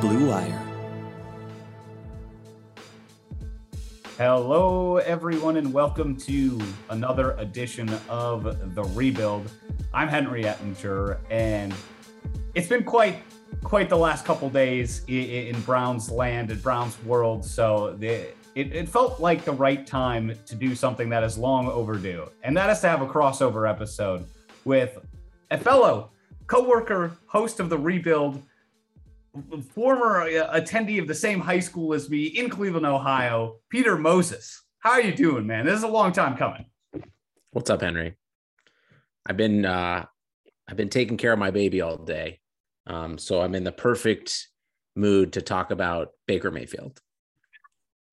Blue Wire. Hello, everyone, and welcome to another edition of The Rebuild. I'm Henry Ettinger, and it's been quite quite the last couple days in, Browns land and Browns world. So the, it, it felt like the right time to do something that is long overdue, and that is to have a crossover episode with a fellow co-worker, host of The Rebuild, former uh, attendee of the same high school as me in Cleveland, Ohio, Peter Moses. How are you doing, man? This is a long time coming. What's up, Henry? I've been uh I've been taking care of my baby all day. Um, so I'm in the perfect mood to talk about Baker Mayfield.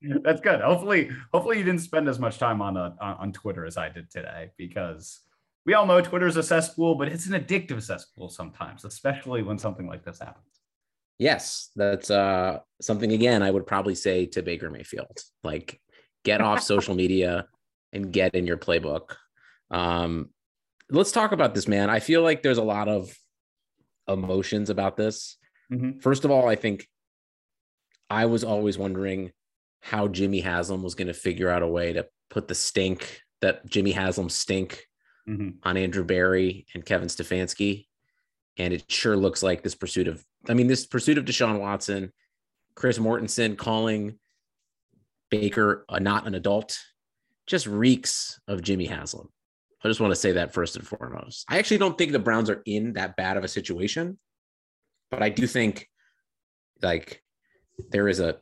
That's good. Hopefully, hopefully you didn't spend as much time on, uh, on Twitter as I did today, because we all know Twitter's a cesspool, but it's an addictive cesspool sometimes, especially when something like this happens. Yes, that's uh, something again I would probably say to Baker Mayfield. Like, get off social media and get in your playbook. Um, let's talk about this, man. I feel like there's a lot of emotions about this. Mm-hmm. First of all, I think I was always wondering how Jimmy Haslam was going to figure out a way to put the stink that Jimmy Haslam stink mm-hmm. on Andrew Berry and Kevin Stefanski. And it sure looks like this pursuit of, I mean, this pursuit of Deshaun Watson, Chris Mortensen calling Baker a, not an adult, just reeks of Jimmy Haslam. I just want to say that first and foremost. I actually don't think the Browns are in that bad of a situation, but I do think like there is a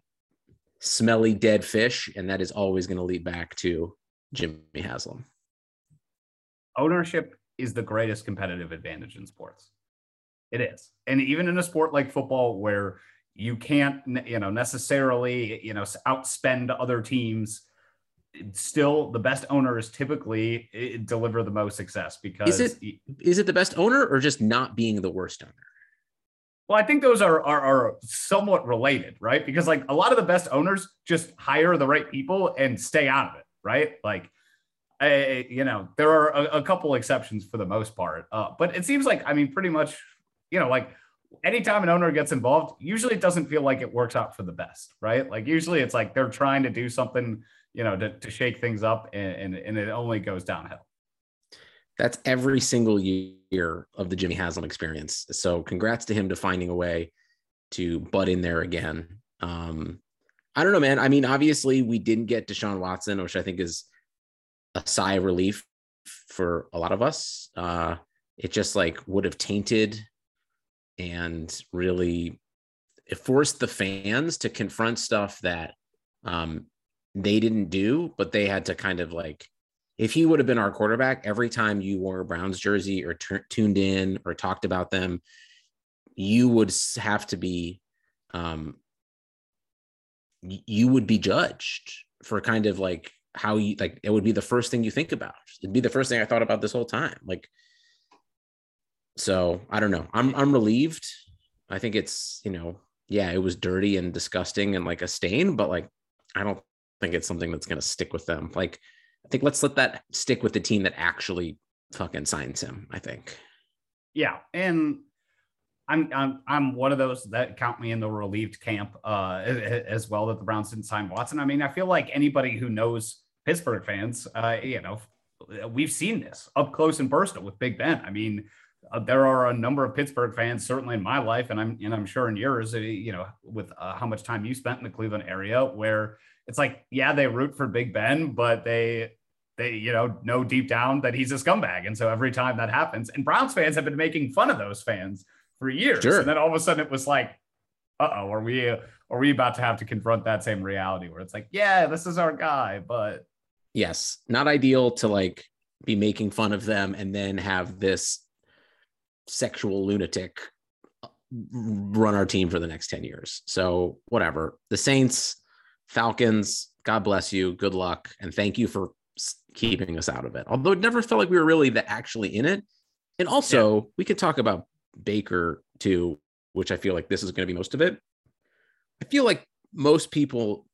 smelly dead fish, and that is always going to lead back to Jimmy Haslam. Ownership is the greatest competitive advantage in sports. It is. And even in a sport like football where you can't you know necessarily you know outspend other teams still the best owners typically eh, deliver the most success because is it is it the best owner or just not being the worst owner? Well i think those are, are are somewhat related right? Because like a lot of the best owners just hire the right people and stay out of it right? Like I, you know there are a, a couple exceptions for the most part. Uh, but it seems like i mean pretty much you know like anytime an owner gets involved usually it doesn't feel like it works out for the best right like usually it's like they're trying to do something you know, to, to shake things up and, and, and it only goes downhill. That's every single year of the Jimmy Haslam experience. So congrats to him to finding a way to butt in there again. Um, I don't know, man. I mean, obviously we didn't get Deshaun Watson, which I think is a sigh of relief for a lot of us. Uh, it just like would have tainted and really it forced the fans to confront stuff that um, they didn't do, but they had to kind of like, if he would have been our quarterback, every time you wore a Browns jersey or t- tuned in or talked about them, you would have to be, um, you would be judged for kind of like how you like it would be the first thing you think about. It'd be the first thing I thought about this whole time. Like, so I don't know. I'm I'm relieved. I think it's you know yeah it was dirty and disgusting and like a stain, but like I don't think it's something that's going to stick with them. Like, I think let's let that stick with the team that actually fucking signs him. I think. Yeah, and I'm I'm I'm one of those that count me in the relieved camp uh, as well that the Browns didn't sign Watson. I mean, I feel like anybody who knows Pittsburgh fans, uh, you know, we've seen this up close and personal with Big Ben. I mean, uh, there are a number of Pittsburgh fans, certainly in my life, and I'm and I'm sure in yours, uh, you know, with uh, how much time you spent in the Cleveland area, where it's like, yeah, they root for Big Ben, but they they you know know deep down that he's a scumbag, and so every time that happens, and Browns fans have been making fun of those fans for years, sure. and then all of a sudden it was like, uh oh, are we are we about to have to confront that same reality where it's like, yeah, this is our guy, but yes, not ideal to like be making fun of them and then have this sexual lunatic run our team for the next 10 years. So, whatever. The Saints Falcons, God bless you. Good luck. And thank you for keeping us out of it. Although it never felt like we were really that actually in it. And also, yeah. we could talk about Baker too, which I feel like this is going to be most of it. I feel like most people,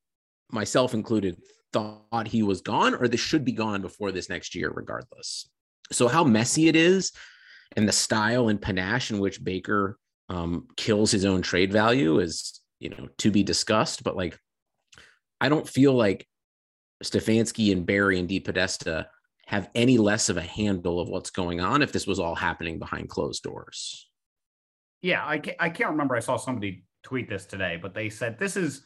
myself included, thought he was gone or this should be gone before this next year, regardless. So, how messy it is and the style and panache in which Baker um, kills his own trade value is you know to be discussed. But like, I don't feel like Stefanski and Berry and DePodesta have any less of a handle of what's going on if this was all happening behind closed doors. Yeah, I can't, I can't remember. I saw somebody tweet this today, but they said this is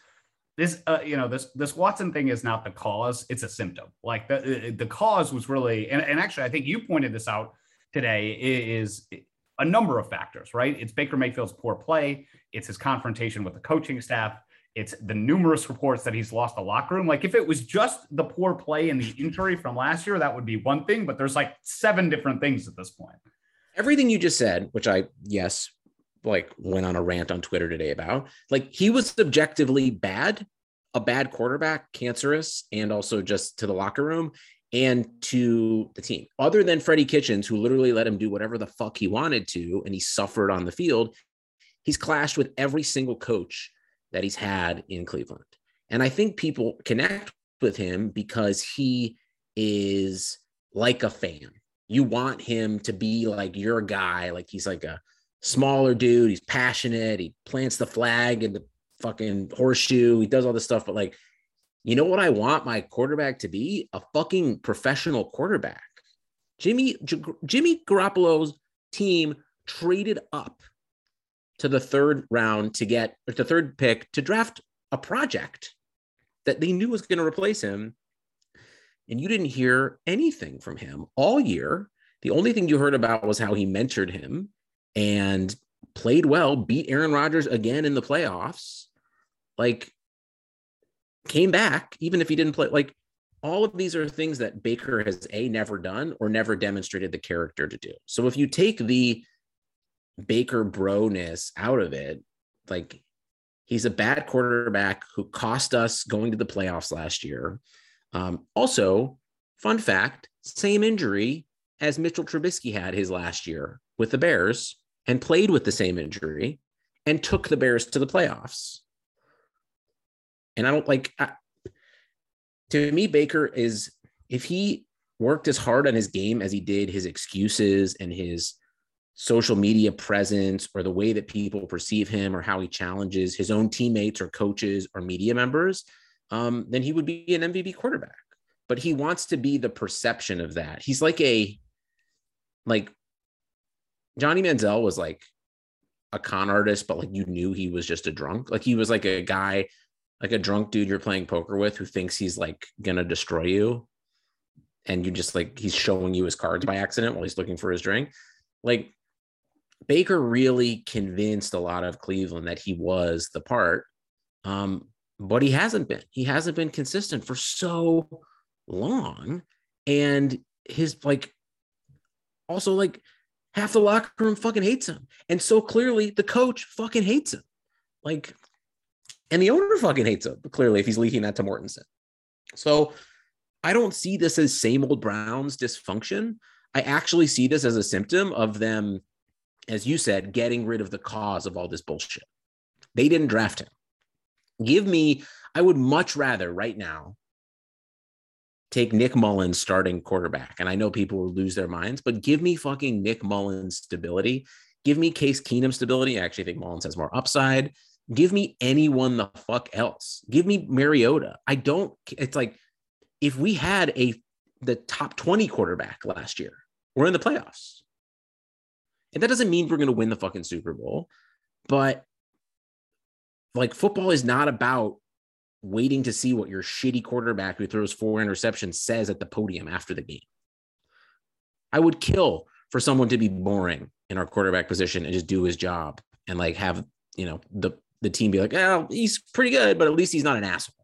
this uh, you know this this Watson thing is not the cause; it's a symptom. Like the the cause was really, and, and actually, I think you pointed this out today is a number of factors, right? It's Baker Mayfield's poor play, it's his confrontation with the coaching staff, it's the numerous reports that he's lost the locker room. Like if it was just the poor play and the injury from last year, that would be one thing. But there's like seven different things at this point. Everything you just said, which I yes, like went on a rant on Twitter today about, like he was objectively bad, a bad quarterback, cancerous, and also just to the locker room and to the team. Other than Freddie Kitchens, who literally let him do whatever the fuck he wanted to, and he suffered on the field, he's clashed with every single coach that he's had in Cleveland. And I think people connect with him because he is like a fan. You want him to be like your guy, like he's like a smaller dude, he's passionate, he plants the flag in the fucking horseshoe, he does all this stuff, but like you know what I want my quarterback to be? A fucking professional quarterback. Jimmy J- Jimmy Garoppolo's team traded up to the third round to get the third pick to draft a project that they knew was going to replace him. And you didn't hear anything from him all year. The only thing you heard about was how he mentored him and played well, beat Aaron Rodgers again in the playoffs. Like, came back, even if he didn't play. Like, all of these are things that Baker has A, never done or never demonstrated the character to do. So if you take the Baker broness out of it. Like he's a bad quarterback who cost us going to the playoffs last year. Um, also, fun fact same injury as Mitchell Trubisky had his last year with the Bears and played with the same injury and took the Bears to the playoffs. And I don't like, I, to me, Baker is, if he worked as hard on his game as he did his excuses and his social media presence or the way that people perceive him or how he challenges his own teammates or coaches or media members, um, then he would be an MVP quarterback. But he wants to be the perception of that. He's like a, like Johnny Manziel was like a con artist, but like you knew he was just a drunk. Like he was like a guy, like a drunk dude you're playing poker with who thinks he's like gonna destroy you. And you just like he's showing you his cards by accident while he's looking for his drink. Like Baker really convinced a lot of Cleveland that he was the part. Um, but he hasn't been. He hasn't been consistent for so long. And his like also like half the locker room fucking hates him. And so clearly the coach fucking hates him. Like, and the owner fucking hates him, clearly, if he's leaking that to Mortensen. So I don't see this as same old Browns dysfunction. I actually see this as a symptom of them as you said, getting rid of the cause of all this bullshit. They didn't draft him. Give me, I would much rather right now take Nick Mullens starting quarterback. And I know people will lose their minds, but give me fucking Nick Mullens stability. Give me Case Keenum stability. I actually think Mullens has more upside. Give me anyone the fuck else. Give me Mariota. I don't, it's like if we had a the top 20 quarterback last year, we're in the playoffs. And that doesn't mean we're going to win the fucking Super Bowl, but like football is not about waiting to see what your shitty quarterback who throws four interceptions says at the podium after the game. I would kill for someone to be boring in our quarterback position and just do his job and like have, you know, the the team be like, "Oh, he's pretty good, but at least he's not an asshole."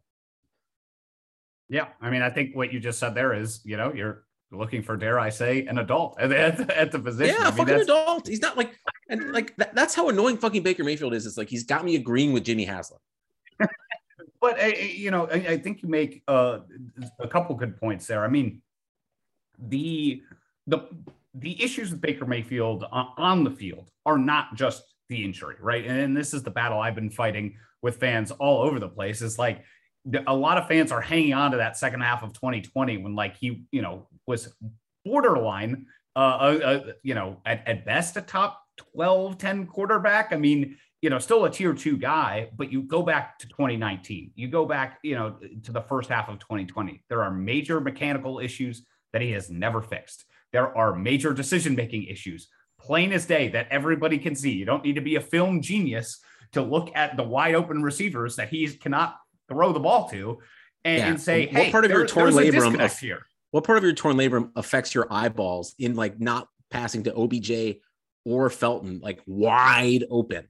Yeah, I mean, I think what you just said there is, you know, you're looking for, dare I say, an adult at, at, at the position. Yeah, I mean, fucking adult. He's not like, and like that, that's how annoying fucking Baker Mayfield is. It's like he's got me agreeing with Jimmy Haslam. but uh, you know, I, think you make uh, a couple good points there. I mean, the the the issues with Baker Mayfield on the field are not just the injury, right? And this is the battle I've been fighting with fans all over the place. It's like a lot of fans are hanging on to that second half of 2020 when like he, you know, was borderline, uh, uh, uh, you know, at, at best a top 12, 10 quarterback. I mean, you know, still a tier two guy, but you go back to 2019, you go back, you know, to the first half of 2020. There are major mechanical issues that he has never fixed. There are major decision making issues, plain as day, that everybody can see. You don't need to be a film genius to look at the wide open receivers that he cannot throw the ball to and, yeah. and say, what hey, part of there, your torn labrum here? What part of your torn labrum affects your eyeballs in like not passing to OBJ or Felton like wide open?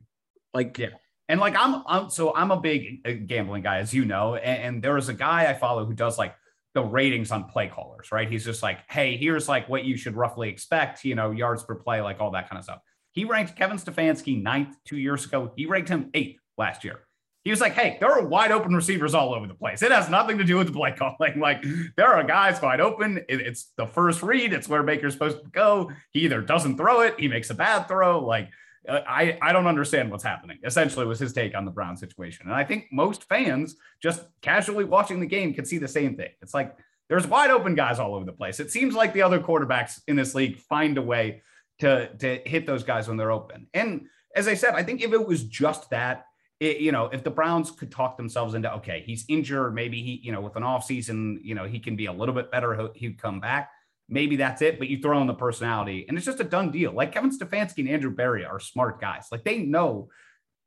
Like yeah. And like I'm, I'm so I'm a big gambling guy, as you know. And, and there is a guy I follow who does like the ratings on play callers, right? He's just like, hey, here's like what you should roughly expect, you know, yards per play, like all that kind of stuff. He ranked Kevin Stefanski ninth two years ago. He ranked him eighth last year. He was like, hey, there are wide open receivers all over the place. It has nothing to do with the play calling. Like, there are guys wide open. it's the first read, it's where Baker's supposed to go. He either doesn't throw it, he makes a bad throw. Like, I, I don't understand what's happening. Essentially, was his take on the Brown situation. And I think most fans just casually watching the game could see the same thing. It's like there's wide open guys all over the place. It seems like the other quarterbacks in this league find a way to, to hit those guys when they're open. And as I said, I think if it was just that, it, you know, if the Browns could talk themselves into, okay, he's injured, maybe he, you know, with an offseason, you know, he can be a little bit better, he'd come back maybe that's it. But you throw in the personality, and it's just a done deal. Like Kevin Stefanski and Andrew Berry are smart guys. Like they know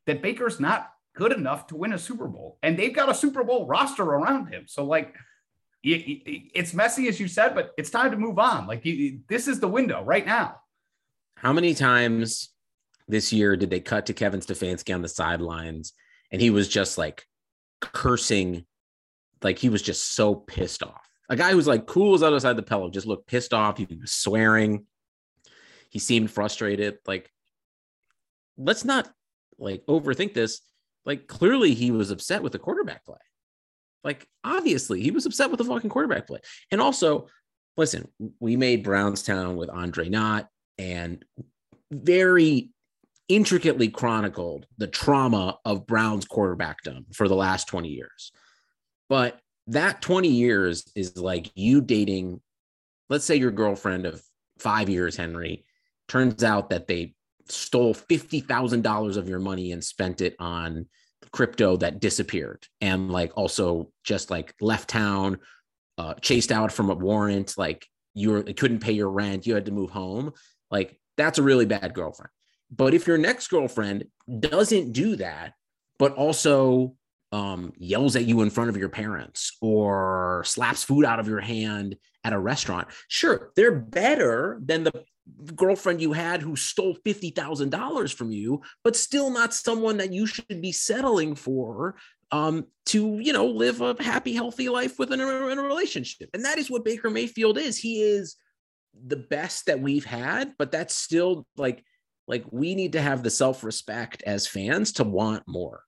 that Baker's not good enough to win a Super Bowl, and they've got a Super Bowl roster around him. So like. It's messy as you said, but it's time to move on. Like this is the window right now. How many times this year did they cut to Kevin Stefanski on the sidelines and he was just like cursing, like he was just so pissed off a guy who's like cool as other side of the pillow just looked pissed off. He was swearing. He seemed frustrated. Like, let's not like overthink this. Like, clearly he was upset with the quarterback play. Like, obviously he was upset with the fucking quarterback play. And also, listen, we made Brownstown with Andre Knott and very intricately chronicled the trauma of Brown's quarterbackdom for the last 20 years. But that 20 years is like you dating, let's say your girlfriend of five years, Henry, turns out that they stole $50,000 of your money and spent it on crypto that disappeared and like also just like left town, uh, chased out from a warrant, like you were, couldn't pay your rent, you had to move home. Like that's a really bad girlfriend. But if your next girlfriend doesn't do that, but also um, yells at you in front of your parents or slaps food out of your hand at a restaurant. Sure, they're better than the girlfriend you had who stole $50,000 from you, but still not someone that you should be settling for um, to, you know, live a happy, healthy life within a, in a relationship. And that is what Baker Mayfield is. He is the best that we've had, but that's still like, like we need to have the self-respect as fans to want more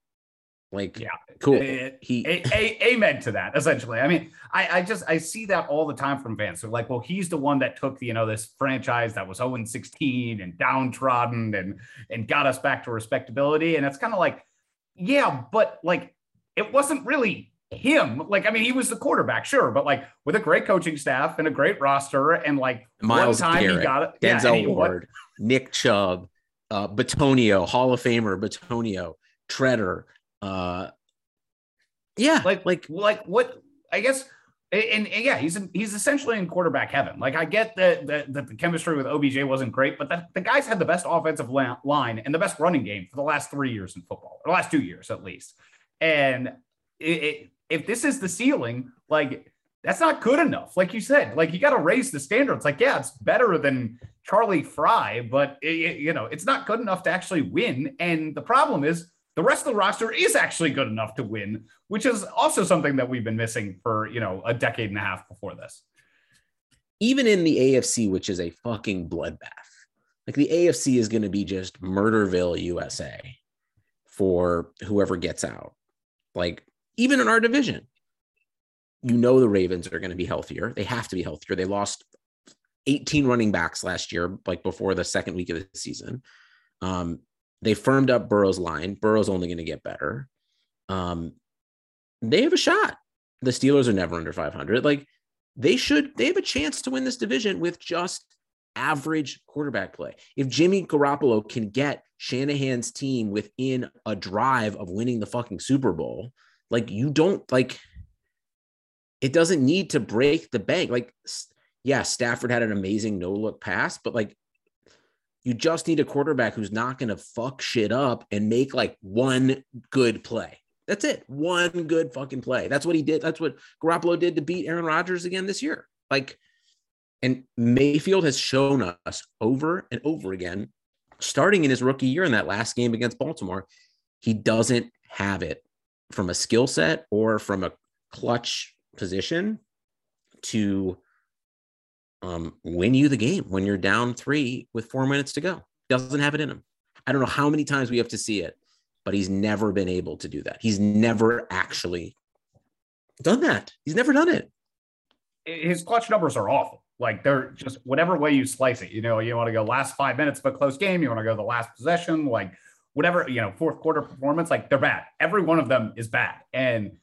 like, yeah, cool. Eh, eh, he a, a, amen to that. Essentially, I mean, I, I just I see that all the time from fans. So like, well, he's the one that took you know this franchise that was 0 16 and downtrodden and and got us back to respectability. And it's kind of like, yeah, but like it wasn't really him. Like, I mean, he was the quarterback, sure, but like with a great coaching staff and a great roster, and like Myles one time Garrett, he got it. Denzel yeah, Ward, Nick Chubb, uh, Bitonio, Hall of Famer Bitonio, Treader uh yeah like like like what i guess and, and, yeah, he's he's essentially in quarterback heaven. Like I get that that, that the chemistry with OBJ wasn't great, but the, the guys had the best offensive line and the best running game for the last three years in football, or the last two years at least. And it, it, if this is the ceiling, like that's not good enough. Like you said, like you got to raise the standards. Like yeah, it's better than Charlie Frye, but it, you know it's not good enough to actually win. And the problem is the rest of the roster is actually good enough to win, which is also something that we've been missing for, you know, a decade and a half before this. Even in the AFC, which is a fucking bloodbath, like the AFC is going to be just Murderville, USA for whoever gets out. Like, even in our division, you know, the Ravens are going to be healthier. They have to be healthier. They lost 18 running backs last year, like before the second week of the season. Um, they firmed up Burrow's line. Burrow's only going to get better. Um, they have a shot. The Steelers are never under 500. Like they should, they have a chance to win this division with just average quarterback play. If Jimmy Garoppolo can get Shanahan's team within a drive of winning the fucking Super Bowl, like you don't like it doesn't need to break the bank. Like, yeah, Stafford had an amazing no look pass, but like you just need a quarterback who's not going to fuck shit up and make like one good play. That's it. One good fucking play. That's what he did. That's what Garoppolo did to beat Aaron Rodgers again this year. Like, and Mayfield has shown us over and over again, starting in his rookie year in that last game against Baltimore, he doesn't have it from a skill set or from a clutch position to um, win you the game when you're down three with four minutes to go. Doesn't have it in him. I don't know how many times we have to see it, but he's never been able to do that. He's never actually done that. He's never done it. His clutch numbers are awful. Like they're just whatever way you slice it. You know, you want to go last five minutes of a close game. You want to go the last possession, like whatever. You know, fourth quarter performance. Like they're bad. Every one of them is bad. And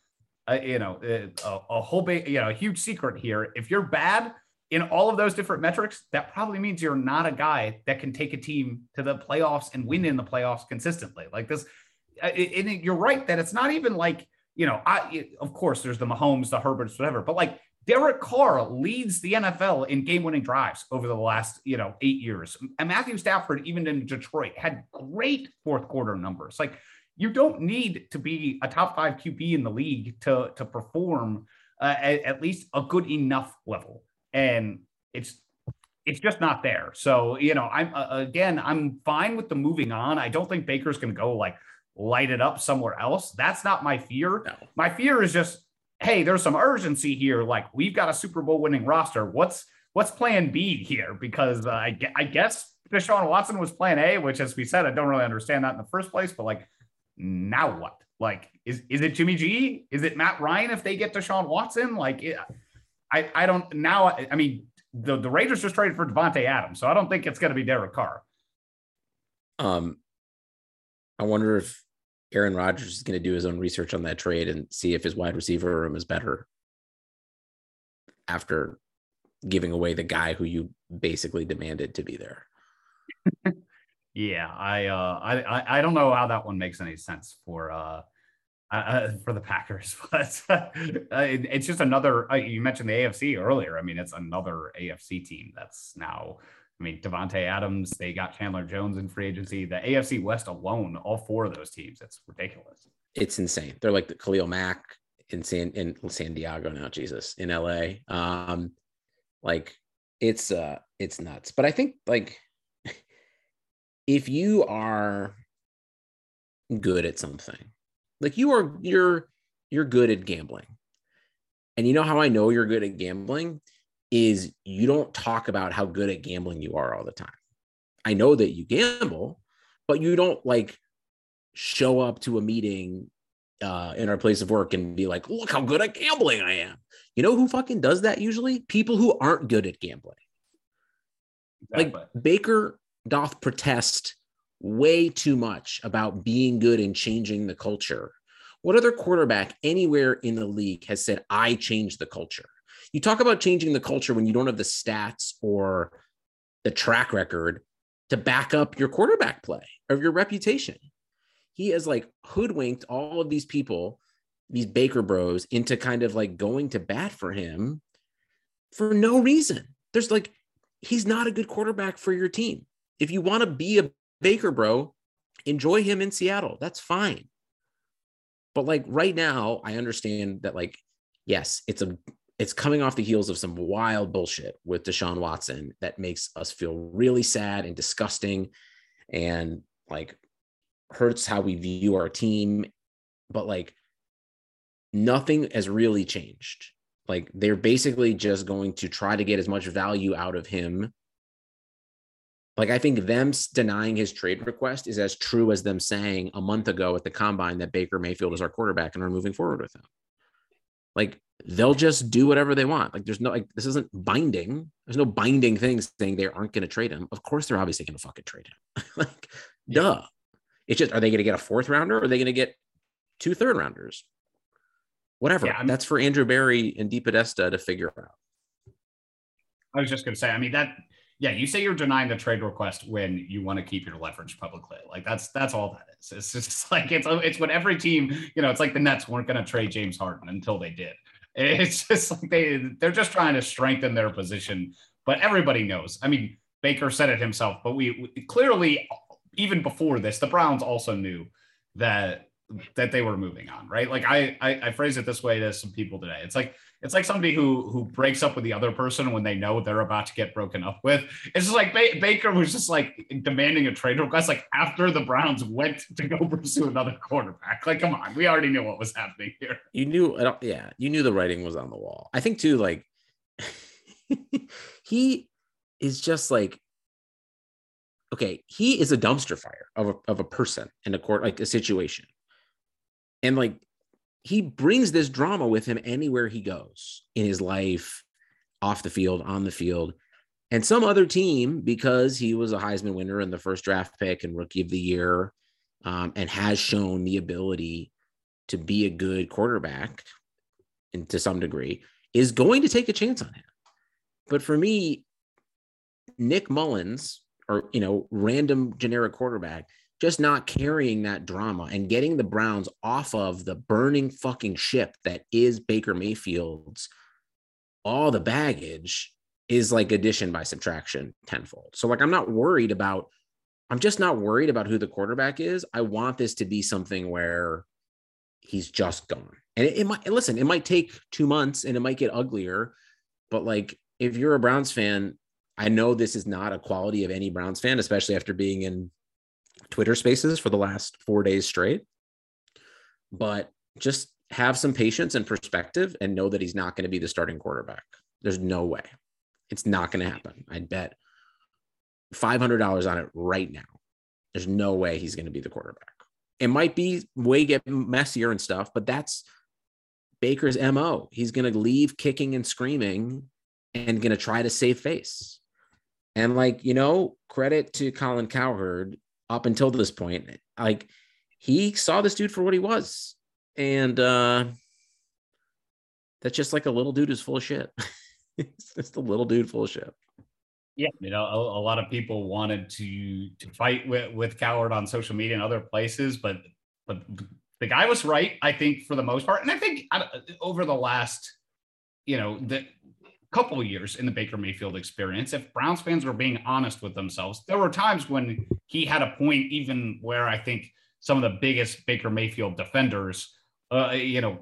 uh, you know, uh, a, a whole big, you know, a huge secret here. If you're bad in all of those different metrics, that probably means you're not a guy that can take a team to the playoffs and win in the playoffs consistently. Like this, and you're right that it's not even like you know, I of course there's the Mahomes, the Herberts, whatever, but like Derek Carr leads the NFL in game-winning drives over the last, you know, eight years. And Matthew Stafford, even in Detroit, had great fourth quarter numbers. Like you don't need to be a top five QB in the league to to perform uh, at, at least a good enough level, and it's it's just not there. So you know, I'm uh, again, I'm fine with the moving on. I don't think Baker's going to go like light it up somewhere else. That's not my fear. No. My fear is just hey, there's some urgency here. Like we've got a Super Bowl winning roster. What's what's Plan B here? Because uh, I, I guess Deshaun Watson was Plan A, which, as we said, I don't really understand that in the first place. But like, now what? Like, is is it Jimmy G? Is it Matt Ryan if they get Deshaun Watson? Like, it, I I don't now. I mean, the the Raiders just traded for Davante Adams, so I don't think it's going to be Derek Carr. Um, I wonder if Aaron Rodgers is going to do his own research on that trade and see if his wide receiver room is better after giving away the guy who you basically demanded to be there. yeah, I, uh, I I don't know how that one makes any sense for uh, uh for the Packers, but uh, it's just another. Uh, you mentioned the AFC earlier. I mean, it's another AFC team that's now I mean, Davante Adams, they got Chandler Jones in free agency. The AFC West alone, all four of those teams, it's ridiculous. It's insane. They're like the Khalil Mack in San in San Diego now, Jesus, in LA. Um, like it's uh it's nuts. But I think like if you are good at something, like you are you're you're good at gambling. And you know how I know you're good at gambling? is you don't talk about how good at gambling you are all the time. I know that you gamble, but you don't like show up to a meeting uh, in our place of work and be like, look how good at gambling I am. You know who fucking does that usually? People who aren't good at gambling. Exactly. Like Baker doth protest way too much about being good and changing the culture. What other quarterback anywhere in the league has said, I changed the culture? you talk about changing the culture when you don't have the stats or the track record to back up your quarterback play or your reputation. He has like hoodwinked all of these people, these Baker bros, into kind of like going to bat for him for no reason. There's like, he's not a good quarterback for your team. If you want to be a Baker bro, enjoy him in Seattle. That's fine. But like right now, I understand that like, yes, it's a it's coming off the heels of some wild bullshit with Deshaun Watson that makes us feel really sad and disgusting and like hurts how we view our team. But like nothing has really changed. Like they're basically just going to try to get as much value out of him. Like I think them denying his trade request is as true as them saying a month ago at the combine that Baker Mayfield is our quarterback and we're moving forward with him. Like they'll just do whatever they want. Like there's no like this isn't binding. There's no binding things saying they aren't going to trade him. Of course they're obviously going to fucking trade him. like yeah. duh. It's just are they going to get a fourth rounder or are they going to get two third rounders? Whatever. Yeah, That's for Andrew Berry and DePodesta to figure out. I was just going to say, I mean that yeah, you say you're denying the trade request when you want to keep your leverage publicly. Like that's that's all that is. It's just like it's it's what every team, you know, it's like the Nets weren't going to trade James Harden until they did. It's just like they they're just trying to strengthen their position. But everybody knows. I mean, Baker said it himself, but we, we clearly even before this, the Browns also knew that that they were moving on, right? Like I, I I phrase it this way to some people today. It's like it's like somebody who who breaks up with the other person when they know they're about to get broken up with. It's just like ba- Baker was just like demanding a trade request, like after the Browns went to go pursue another quarterback. Like, come on, we already knew what was happening here. You knew, yeah, you knew the writing was on the wall. I think too, like he is just like okay, he is a dumpster fire of a, of a person in a court, like a situation. And like he brings this drama with him anywhere he goes in his life, off the field, on the field. And some other team, because he was a Heisman winner and the first draft pick and rookie of the year, um, and has shown the ability to be a good quarterback and to some degree, is going to take a chance on him. But for me, Nick Mullens, or you know, random generic quarterback, just not carrying that drama and getting the Browns off of the burning fucking ship that is Baker Mayfield's all the baggage is like addition by subtraction tenfold. So like I'm not worried about I'm just not worried about who the quarterback is. I want this to be something where he's just gone. And it, it might listen, it might take 2 months and it might get uglier, but like if you're a Browns fan, I know this is not a quality of any Browns fan, especially after being in Twitter spaces for the last four days straight. But just have some patience and perspective and know that he's not going to be the starting quarterback. There's no way. It's not going to happen. I'd bet $500 on it right now. There's no way he's going to be the quarterback. It might be way get messier and stuff, but that's Baker's MO. He's going to leave kicking and screaming and going to try to save face. And like, you know, credit to Colin Cowherd up until this point. Like he saw this dude for what he was. And uh that's just like a little dude who's full of shit. it's just a little dude full of shit. Yeah, you know, a, a, lot of people wanted to to fight with with Cowherd on social media and other places, but but the guy was right, I think, for the most part. And I think over the last, you know, the couple years in the Baker Mayfield experience, if Browns fans were being honest with themselves, there were times when he had a point, even where I think some of the biggest Baker Mayfield defenders, uh, you know,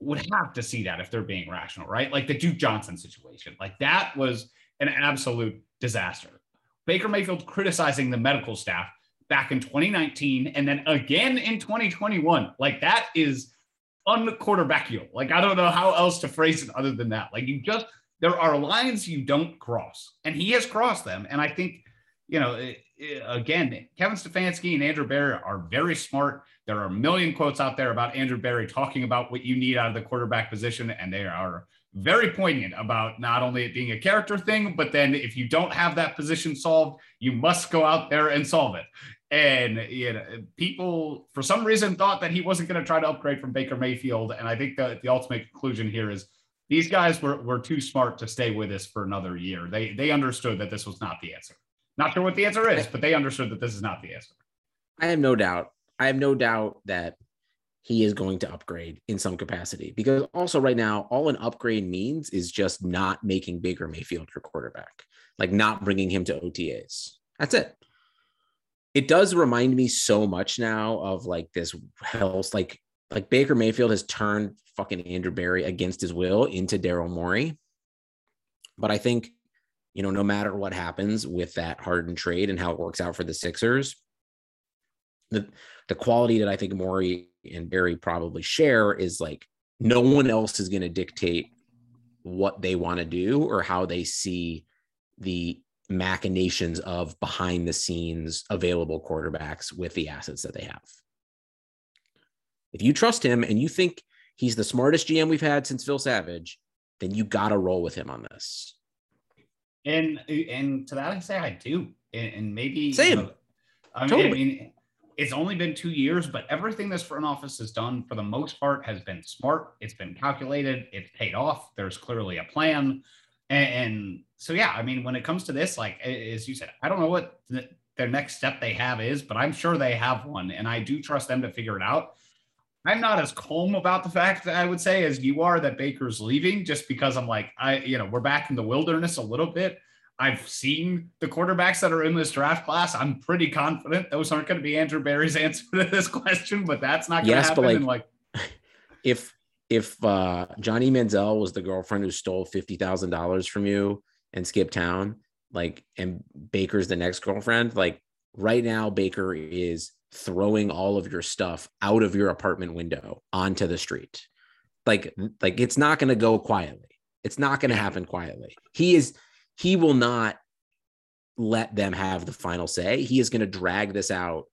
would have to see that if they're being rational, right? Like the Duke Johnson situation, like that was an absolute disaster. Baker Mayfield criticizing the medical staff back in 2019 and then again in 2021. Like that is unquarterbackial. Like I don't know how else to phrase it other than that. Like you just there are lines you don't cross, and he has crossed them. And I think, you know, again, Kevin Stefanski and Andrew Berry are very smart. There are a million quotes out there about Andrew Berry talking about what you need out of the quarterback position, and they are very poignant about not only it being a character thing, but then if you don't have that position solved, you must go out there and solve it. And you know, people for some reason thought that he wasn't going to try to upgrade from Baker Mayfield. And I think that the ultimate conclusion here is these guys were, were too smart to stay with us for another year. They they understood that this was not the answer. Not sure what the answer is, but they understood that this is not the answer. I have no doubt. I have no doubt that he is going to upgrade in some capacity because also right now all an upgrade means is just not making Baker Mayfield your quarterback, like not bringing him to OTAs. That's it. It does remind me so much now of like this health, like like Baker Mayfield has turned fucking Andrew Berry against his will into Daryl Morey. But I think, you know, no matter what happens with that Harden trade and how it works out for the Sixers, the the quality that I think Morey and Berry probably share is like no one else is going to dictate what they want to do or how they see the machinations of behind the scenes available quarterbacks with the assets that they have. If you trust him and you think he's the smartest GM we've had since Phil Savage, then you got to roll with him on this. And and to that I say I do, and, and maybe same. You know, I, mean, totally. I mean, it's only been two years, but everything this front office has done for the most part has been smart. It's been calculated. It's paid off. There's clearly a plan, And, and, so, yeah, I mean, when it comes to this, like as you said, I don't know what the, their next step they have is, but I'm sure they have one, and I do trust them to figure it out. I'm not as calm about the fact that I would say as you are that Baker's leaving, just because I'm like, I, you know, we're back in the wilderness a little bit. I've seen the quarterbacks that are in this draft class. I'm pretty confident those aren't going to be Andrew Berry's answer to this question, but that's not going to yes, happen. But like, like, if if uh, Johnny Manziel was the girlfriend who stole fifty thousand dollars from you and skipped town, like, and Baker's the next girlfriend, like right now, Baker is throwing all of your stuff out of your apartment window onto the street. Like, like it's not going to go quietly. It's not going to happen quietly. He is, he will not let them have the final say. He is going to drag this out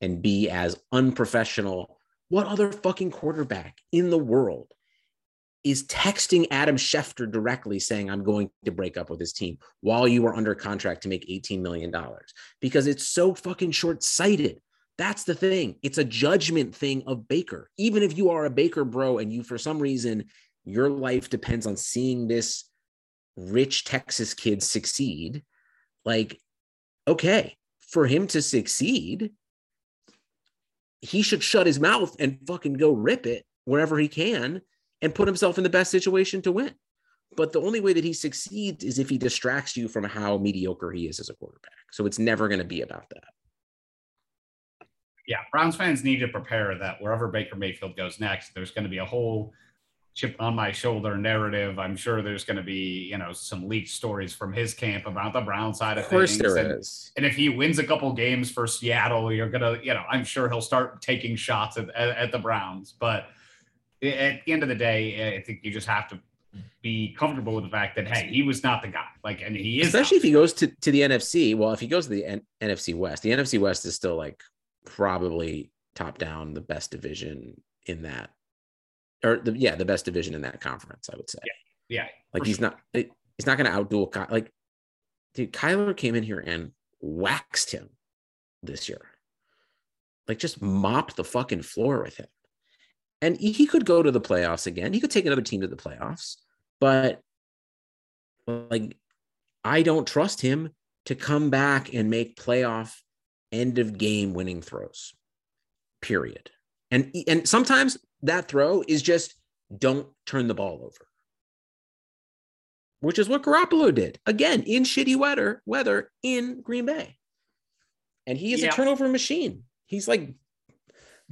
and be as unprofessional. What other fucking quarterback in the world is texting Adam Schefter directly saying, I'm going to break up with his team while you are under contract to make $18 million? Because it's so fucking short sighted. That's the thing. It's a judgment thing of Baker. Even if you are a Baker bro and you, for some reason, your life depends on seeing this rich Texas kid succeed, like, okay, for him to succeed, he should shut his mouth and fucking go rip it wherever he can and put himself in the best situation to win. But the only way that he succeeds is if he distracts you from how mediocre he is as a quarterback. So it's never going to be about that yeah, Browns fans need to prepare that wherever Baker Mayfield goes next, there's going to be a whole chip on my shoulder narrative. I'm sure there's going to be, you know, some leaked stories from his camp about the Brown side of, of course things. there and, is. and, if he wins a couple games for Seattle, you're going to, you know, I'm sure he'll start taking shots at, at, at the Browns. But at the end of the day, I think you just have to be comfortable with the fact that hey, he was not the guy. Like, and he is especially not. if he goes to, to the NFC. Well, if he goes to the N- NFC West, the NFC West is still like probably top down the best division in that or the yeah the best division in that conference i would say. Yeah, yeah like he's sure. not he's not going to outduel like dude kyler came in here and waxed him this year. Like just mopped the fucking floor with him. And he could go to the playoffs again. He could take another team to the playoffs but like i don't trust him to come back and make playoff end of game winning throws. Period. And and sometimes that throw is just don't turn the ball over. Which is what Garoppolo did. Again, in shitty weather, weather in Green Bay. And he is yeah. a turnover machine. He's like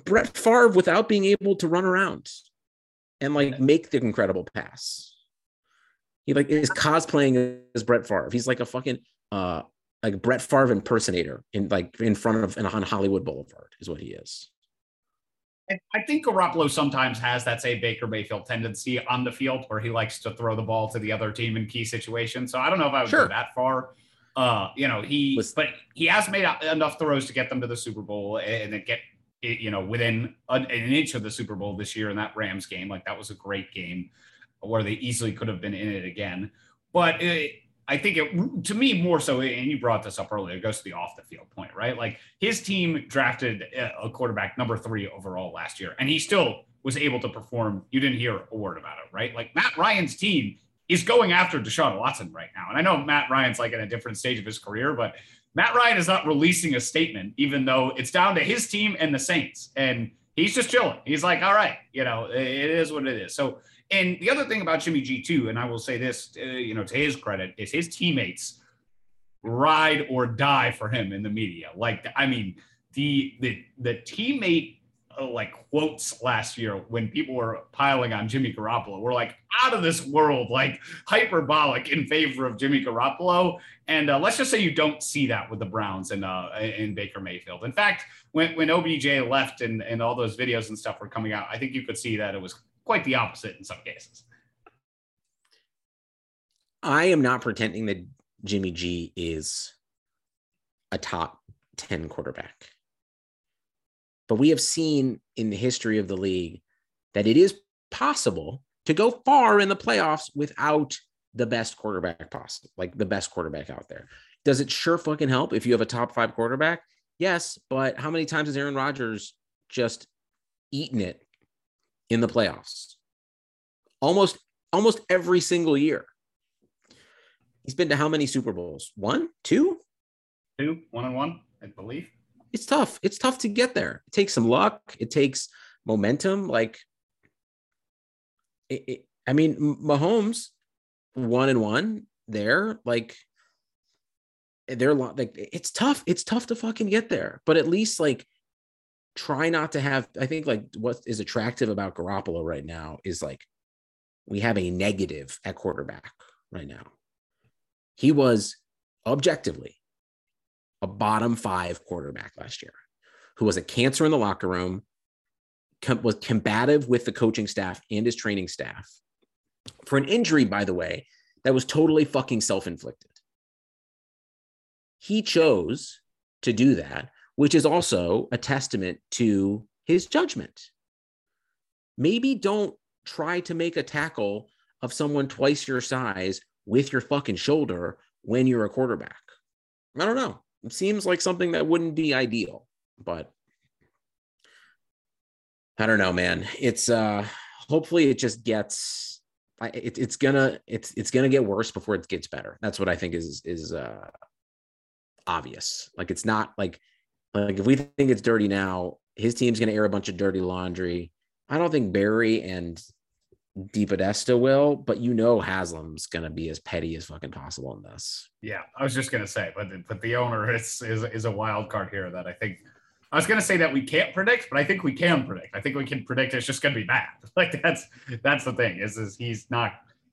Brett Favre without being able to run around and like make the incredible pass. He like is cosplaying as Brett Favre. He's like a fucking uh like Brett Favre impersonator in like in front of and on Hollywood Boulevard is what he is. I think Garoppolo sometimes has that say Baker Mayfield tendency on the field where he likes to throw the ball to the other team in key situations. So I don't know if I would sure. go that far. Uh, you know, he but he has made enough throws to get them to the Super Bowl and get you know within an, an inch of the Super Bowl this year in that Rams game. Like that was a great game where they easily could have been in it again. But it, I think it to me more so, and you brought this up earlier, it goes to the off the field point, right? Like his team drafted a quarterback number three overall last year, and he still was able to perform. You didn't hear a word about it, right? Like Matt Ryan's team is going after Deshaun Watson right now. And I know Matt Ryan's like in a different stage of his career, but Matt Ryan is not releasing a statement, even though it's down to his team and the Saints. And he's just chilling. He's like, all right, you know, it is what it is. So and the other thing about Jimmy G too, and I will say this, uh, you know, to his credit, is his teammates ride or die for him in the media. Like, I mean, the the the teammate uh, like quotes last year when people were piling on Jimmy Garoppolo were like out of this world, like hyperbolic in favor of Jimmy Garoppolo. And uh, let's just say you don't see that with the Browns and uh, in Baker Mayfield. In fact, when when OBJ left and and all those videos and stuff were coming out, I think you could see that it was quite the opposite in some cases. I am not pretending that Jimmy G is a top 10 quarterback. But we have seen in the history of the league that it is possible to go far in the playoffs without the best quarterback possible, like the best quarterback out there. Does it sure fucking help if you have a top five quarterback? Yes, but how many times has Aaron Rodgers just eaten it in the playoffs. Almost almost every single year. He's been to how many Super Bowls? One, two, two, one and one, I believe. It's tough. It's tough to get there. It takes some luck. It takes momentum. Like, it, it, I mean, Mahomes, one and one there. Like, they're like, it's tough. It's tough to fucking get there. But at least like, try not to have. I think like what is attractive about Garoppolo right now is like, we have a negative at quarterback right now. He was objectively a bottom five quarterback last year who was a cancer in the locker room, com- was combative with the coaching staff and his training staff for an injury, by the way, that was totally fucking self inflicted. He chose to do that, which is also a testament to his judgment. Maybe don't try to make a tackle of someone twice your size with your fucking shoulder when you're a quarterback. I don't know. It seems like something that wouldn't be ideal, but I don't know, man. It's uh hopefully it just gets it, it's gonna it's it's gonna get worse before it gets better. That's what I think is is uh obvious. Like it's not like like if we think it's dirty now, his team's gonna air a bunch of dirty laundry. I don't think Berry and DePodesta will, but you know Haslam's gonna be as petty as fucking possible in this. Yeah, I was just gonna say, but but the owner is is, is a wild card here that I think I was gonna say that we can't predict, but I think we can predict. I think we can predict it's just gonna be bad. Like that's that's the thing is is he's not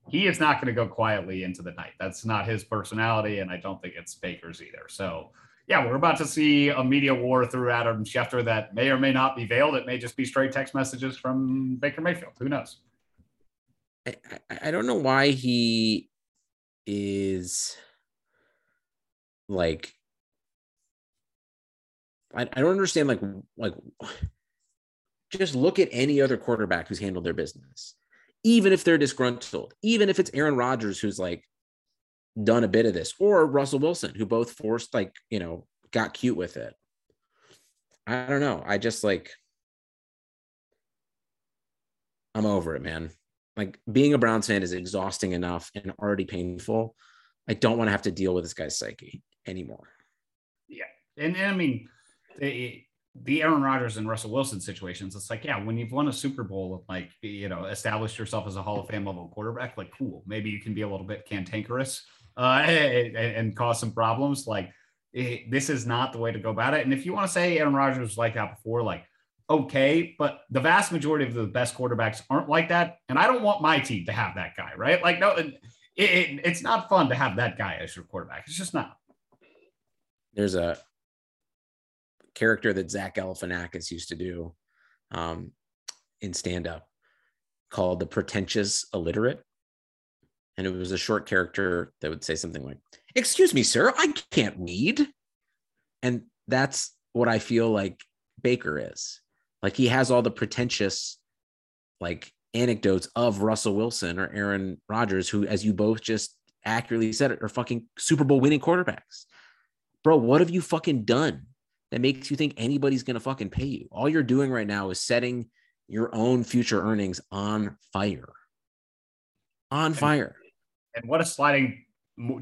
he is not gonna go quietly into the night. That's not his personality, and I don't think it's Baker's either. So yeah, we're about to see a media war through Adam Schefter that may or may not be veiled. It may just be straight text messages from Baker Mayfield. Who knows? I, I don't know why he is like I, I don't understand like like just look at any other quarterback who's handled their business even if they're disgruntled even if it's Aaron Rodgers who's like done a bit of this or Russell Wilson who both forced like you know got cute with it I don't know I just like I'm over it man like being a Browns fan is exhausting enough and already painful. I don't want to have to deal with this guy's psyche anymore. Yeah. And, and I mean, the, the Aaron Rodgers and Russell Wilson situations, it's like, yeah, when you've won a Super Bowl, like, you know, established yourself as a Hall of Fame level quarterback, like, cool. Maybe you can be a little bit cantankerous uh, and, and cause some problems. Like, it, this is not the way to go about it. And if you want to say Aaron Rodgers was like that before, like, okay, but the vast majority of the best quarterbacks aren't like that. And I don't want my team to have that guy, right? Like, no, it, it, it's not fun to have that guy as your quarterback. It's just not. There's a character that Zach Galifianakis used to do um, in stand up called the pretentious illiterate. And it was a short character that would say something like, Excuse me, sir, I can't read. And that's what I feel like Baker is. Like he has all the pretentious, like anecdotes of Russell Wilson or Aaron Rodgers, who, as you both just accurately said, are fucking Super Bowl winning quarterbacks. Bro, what have you fucking done that makes you think anybody's gonna fucking pay you? All you're doing right now is setting your own future earnings on fire. On fire. And what a sliding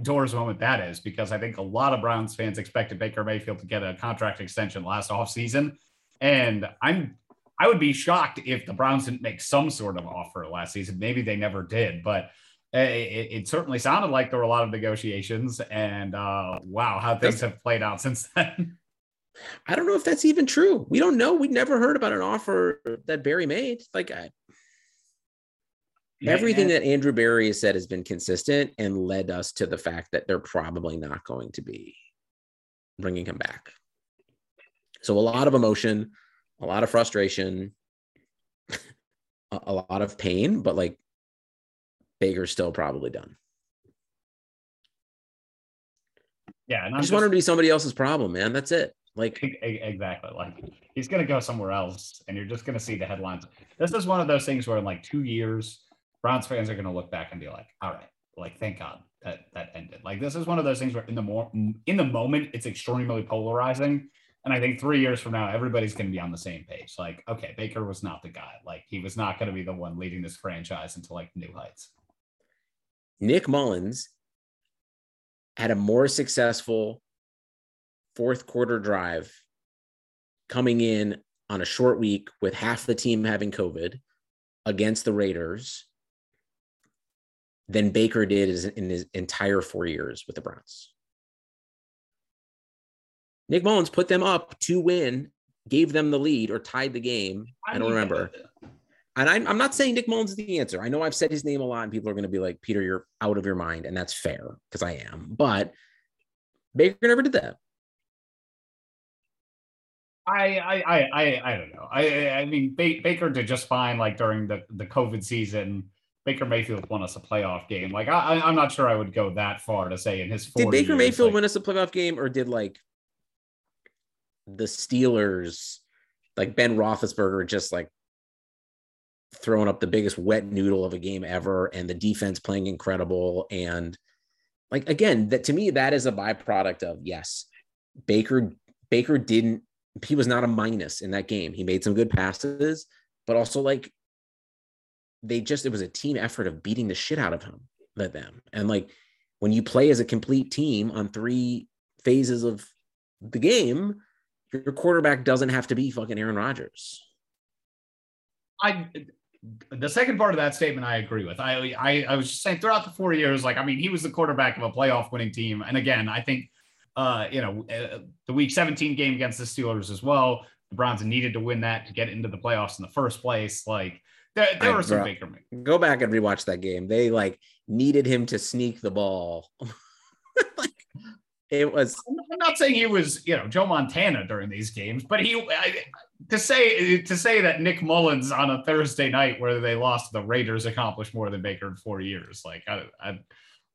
doors moment that is, because I think a lot of Browns fans expected Baker Mayfield to get a contract extension last offseason. And I'm I would be shocked if the Browns didn't make some sort of offer last season. Maybe they never did, but it, it certainly sounded like there were a lot of negotiations. And uh, wow, how things have played out since then. I don't know if that's even true. We don't know. We never heard about an offer that Berry made. Like I, everything that Andrew Berry has said has been consistent and led us to the fact that they're probably not going to be bringing him back. So a lot of emotion, a lot of frustration, a, lot of pain, but like Baker's still probably done. Yeah, and I just, just want him to be somebody else's problem, man. That's it. Like exactly, like he's gonna go somewhere else, and you're just gonna see the headlines. This is one of those things where in like two years, Browns fans are gonna look back and be like, "All right, like thank God that that ended." Like this is one of those things where in the more in the moment, it's extremely polarizing, and I think three years from now, everybody's going to be on the same page. Like, okay, Baker was not the guy. Like, he was not going to be the one leading this franchise into like new heights. Nick Mullens had a more successful fourth quarter drive coming in on a short week with half the team having COVID against the Raiders than Baker did in his entire four years with the Browns. Nick Mullens put them up to win, gave them the lead or tied the game. I, don't remember. And I'm, I'm not saying Nick Mullens is the answer. I know I've said his name a lot and people are going to be like, Peter, you're out of your mind. And that's fair because I am. But Baker never did that. I I I I don't know. I I mean Baker did just fine like during the the COVID season. Baker Mayfield won us a playoff game. Like I I'm not sure I would go that far to say in his. Did Baker years, Mayfield like, win us a playoff game, or did like the Steelers, like Ben Roethlisberger, just like throwing up the biggest wet noodle of a game ever, and the defense playing incredible, and like again, that to me that is a byproduct of yes, Baker Baker didn't he was not a minus in that game. He made some good passes, but also like they just it was a team effort of beating the shit out of him, let them. And like when you play as a complete team on three phases of the game, your quarterback doesn't have to be fucking Aaron Rodgers. I the second part of that statement I agree with. I, I I was just saying throughout the four years, like I mean, he was the quarterback of a playoff winning team. And again, I think uh, you know, uh, the week 17 game against the Steelers as well. The Browns needed to win that to get into the playoffs in the first place. Like there, there were some Baker. Go back and rewatch that game. They like needed him to sneak the ball. like it was. I'm not saying he was, you know, Joe Montana during these games, but he I, to say to say that Nick Mullens on a Thursday night where they lost the Raiders accomplished more than Baker in four years. Like I, I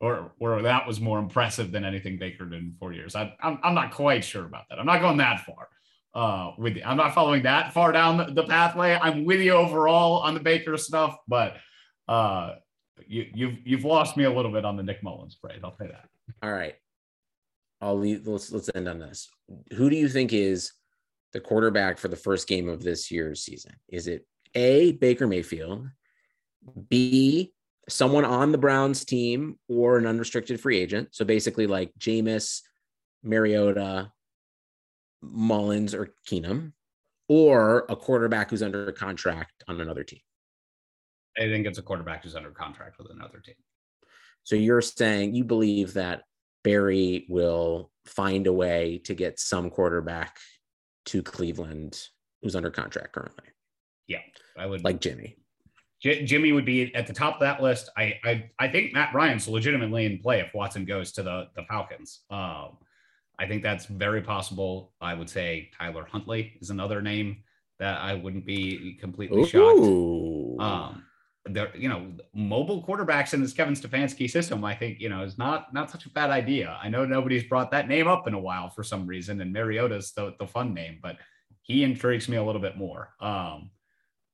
or or that was more impressive than anything Baker did in four years. I, I'm I'm not quite sure about that. I'm not going that far. Uh, with I'm not following that far down the, the pathway. I'm with you overall on the Baker stuff, but uh, you you've you've lost me a little bit on the Nick Mullens parade. I'll say that. All right, I'll leave. Let's let's end on this. Who do you think is the quarterback for the first game of this year's season? Is it A. Baker Mayfield, B someone on the Browns team or an unrestricted free agent. So basically, like Jameis, Mariota, Mullens, or Keenum, or a quarterback who's under contract on another team. I think it's a quarterback who's under contract with another team. So you're saying you believe that Berry will find a way to get some quarterback to Cleveland who's under contract currently. Yeah, I would like Jimmy. J- Jimmy would be at the top of that list. I, I I think Matt Ryan's legitimately in play if Watson goes to the the Falcons. Um, I think that's very possible. I would say Tyler Huntley is another name that I wouldn't be completely Ooh. shocked. Um, there, you know, mobile quarterbacks in this Kevin Stefanski system, I think, you know, is not not such a bad idea. I know nobody's brought that name up in a while for some reason, and Mariota's the the fun name, but he intrigues me a little bit more. Um,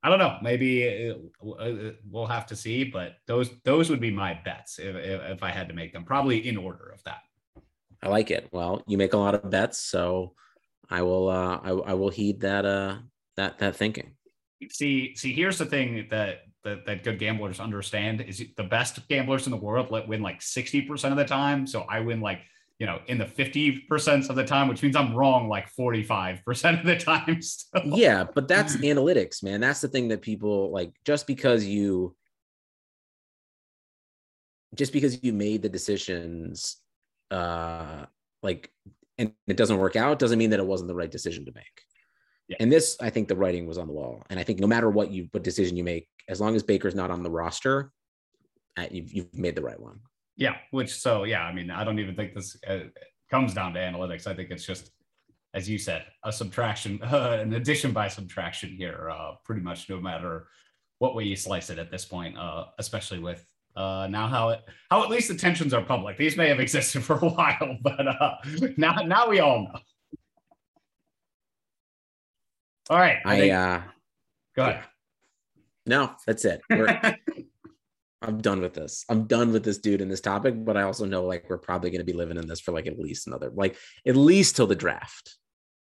I don't know. Maybe uh, uh, we'll have to see, but those those would be my bets if, if I had to make them. Probably in order of that. I like it. Well, you make a lot of bets, so I will. Uh, I, I will heed that. Uh, that that thinking. See, see. Here's the thing that that, that good gamblers understand is the best gamblers in the world let win like sixty percent of the time. So I win like you know, in the 50% of the time, which means I'm wrong like 45% of the time. Still. Yeah, but that's analytics, man. That's the thing that people like just because you just because you made the decisions uh like and it doesn't work out doesn't mean that it wasn't the right decision to make. Yeah. And this, I think the writing was on the wall. And I think no matter what you what decision you make, as long as Baker's not on the roster, uh, you've, you've made the right one. Yeah, which so yeah, I mean, I don't even think this uh, comes down to analytics. I think it's just, as you said, a subtraction, uh, an addition by subtraction here. Uh, pretty much no matter what way you slice it at this point, uh, especially with uh, now how it how at least the tensions are public. These may have existed for a while, but uh, now now we all know. All right, I, I think, uh, go ahead. No, that's it. I'm done with this. I'm done with this dude and this topic, but I also know like we're probably going to be living in this for like at least another, like at least till the draft.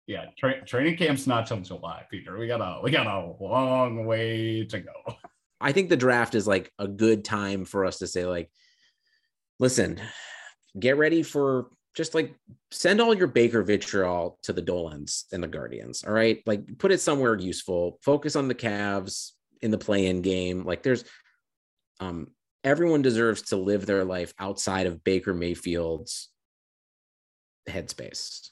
Yeah, tra- training camp's not till July, Peter. We got a we got a long way to go. I think the draft is like a good time for us to say like, listen, get ready for just like send all your Baker vitriol to the Dolans and the Guardians. All right. Like put it somewhere useful. Focus on the Cavs in the play in game. Like there's um everyone deserves to live their life outside of Baker Mayfield's headspace.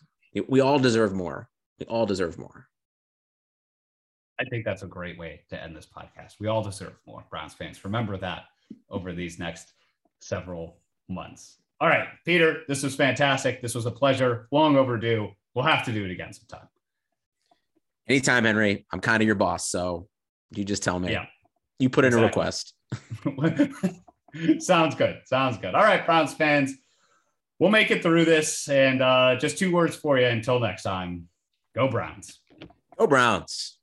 We all deserve more. We all deserve more. I think that's a great way to end this podcast. We all deserve more, Browns fans. Remember that over these next several months. All right, Peter, this was fantastic. This was a pleasure. Long overdue. We'll have to do it again sometime. Anytime, Henry. I'm kind of your boss, so you just tell me. Yeah. You put in exactly. a request. Sounds good. Sounds good. All right, Browns fans. We'll make it through this. And uh, just two words for you until next time. Go Browns. Go Browns.